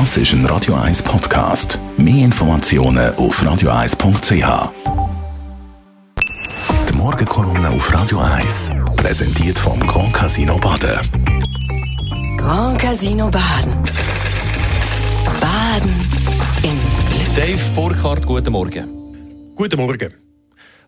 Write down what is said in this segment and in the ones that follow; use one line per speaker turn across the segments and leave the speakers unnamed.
Das ist ein Radio 1 Podcast. Mehr Informationen auf radio1.ch. Die Morgenkolumne auf Radio 1 präsentiert vom Grand Casino Baden.
Grand Casino Baden. Baden im Glück.
Dave Burkhardt, guten Morgen.
Guten Morgen.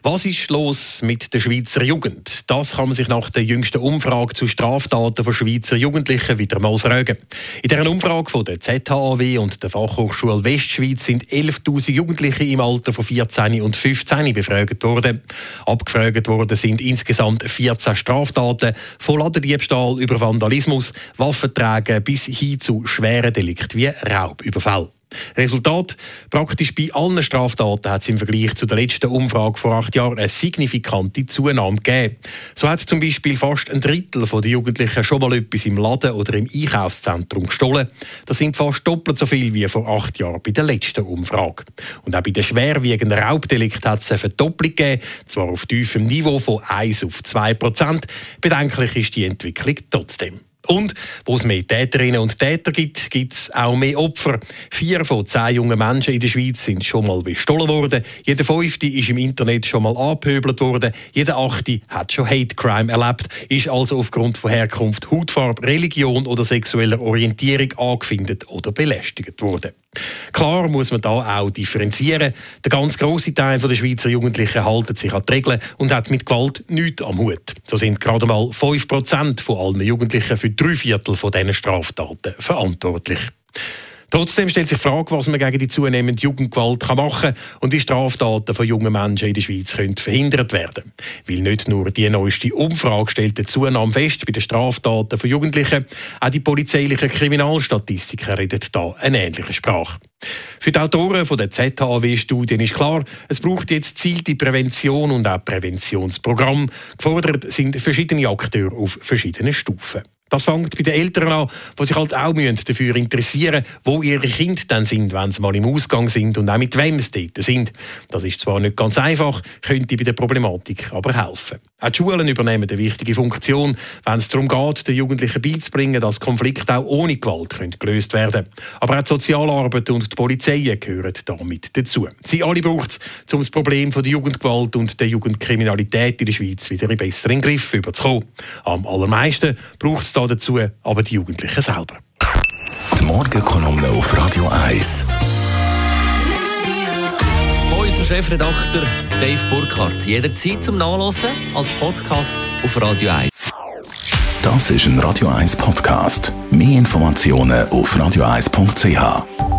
Was ist los mit der Schweizer Jugend? Das kann man sich nach der jüngsten Umfrage zu Straftaten von Schweizer Jugendlichen wieder mal fragen. In dieser Umfrage von der ZHAW und der Fachhochschule Westschweiz sind 11.000 Jugendliche im Alter von 14 und 15 befragt worden. Abgefragt worden sind insgesamt 14 Straftaten, von Ladendiebstahl über Vandalismus, Waffenträgen bis hin zu schweren Delikten wie Raubüberfall. Resultat: Praktisch bei allen Straftaten hat es im Vergleich zu der letzten Umfrage vor acht Jahren eine signifikante Zunahme gegeben. So hat zum Beispiel fast ein Drittel der Jugendlichen schon mal etwas im Laden oder im Einkaufszentrum gestohlen. Das sind fast doppelt so viel wie vor acht Jahren bei der letzten Umfrage. Und auch bei den schwerwiegenden Raubdelikten hat es eine Verdopplung gegeben, zwar auf tiefem Niveau von 1 auf 2 Prozent. Bedenklich ist die Entwicklung trotzdem. Und wo es mehr Täterinnen und Täter gibt, gibt es auch mehr Opfer. Vier von zehn jungen Menschen in der Schweiz sind schon mal bestohlen worden. Jeder fünfte ist im Internet schon mal angepöbelt worden. Jeder achte hat schon Hate Crime erlebt, ist also aufgrund von Herkunft, Hautfarbe, Religion oder sexueller Orientierung angefindet oder belästigt worden. Klar muss man da auch differenzieren. Der ganz große Teil der Schweizer Jugendlichen hält sich an die Regeln und hat mit Gewalt nichts am Hut. So sind gerade mal 5% von allen Jugendlichen für drei Viertel von diesen Straftaten verantwortlich. Trotzdem stellt sich die Frage, was man gegen die zunehmende Jugendgewalt machen kann und wie Straftaten von jungen Menschen in der Schweiz können verhindert werden Weil nicht nur die neueste Umfrage stellt die Zunahme fest bei den Straftaten von Jugendlichen, auch die polizeilichen Kriminalstatistiken reden da eine ähnliche Sprache. Für die Autoren der ZHAW-Studien ist klar, es braucht jetzt zielte Prävention und auch Präventionsprogramm. Gefordert sind verschiedene Akteure auf verschiedenen Stufen. Das fängt bei den Eltern an, die sich halt auch dafür interessieren müssen, wo ihre Kinder dann sind, wenn sie mal im Ausgang sind und auch mit wem sie dort sind. Das ist zwar nicht ganz einfach, könnte bei der Problematik aber helfen. Auch die Schulen übernehmen eine wichtige Funktion, wenn es darum geht, den Jugendlichen beizubringen, dass Konflikte auch ohne Gewalt gelöst werden können. Aber auch die Sozialarbeit und die Polizei gehören damit dazu. Sie alle braucht es, um das Problem von der Jugendgewalt und der Jugendkriminalität in der Schweiz wieder in besseren Griff zu bekommen. Am allermeisten braucht es dazu aber die Jugendlichen selber.
Die Morgenkolumne auf Radio 1.
Unser Chefredakteur Dave Burkhardt. Jederzeit zum Nachlesen als Podcast auf Radio 1.
Das ist ein Radio 1 Podcast. Mehr Informationen auf radio1.ch.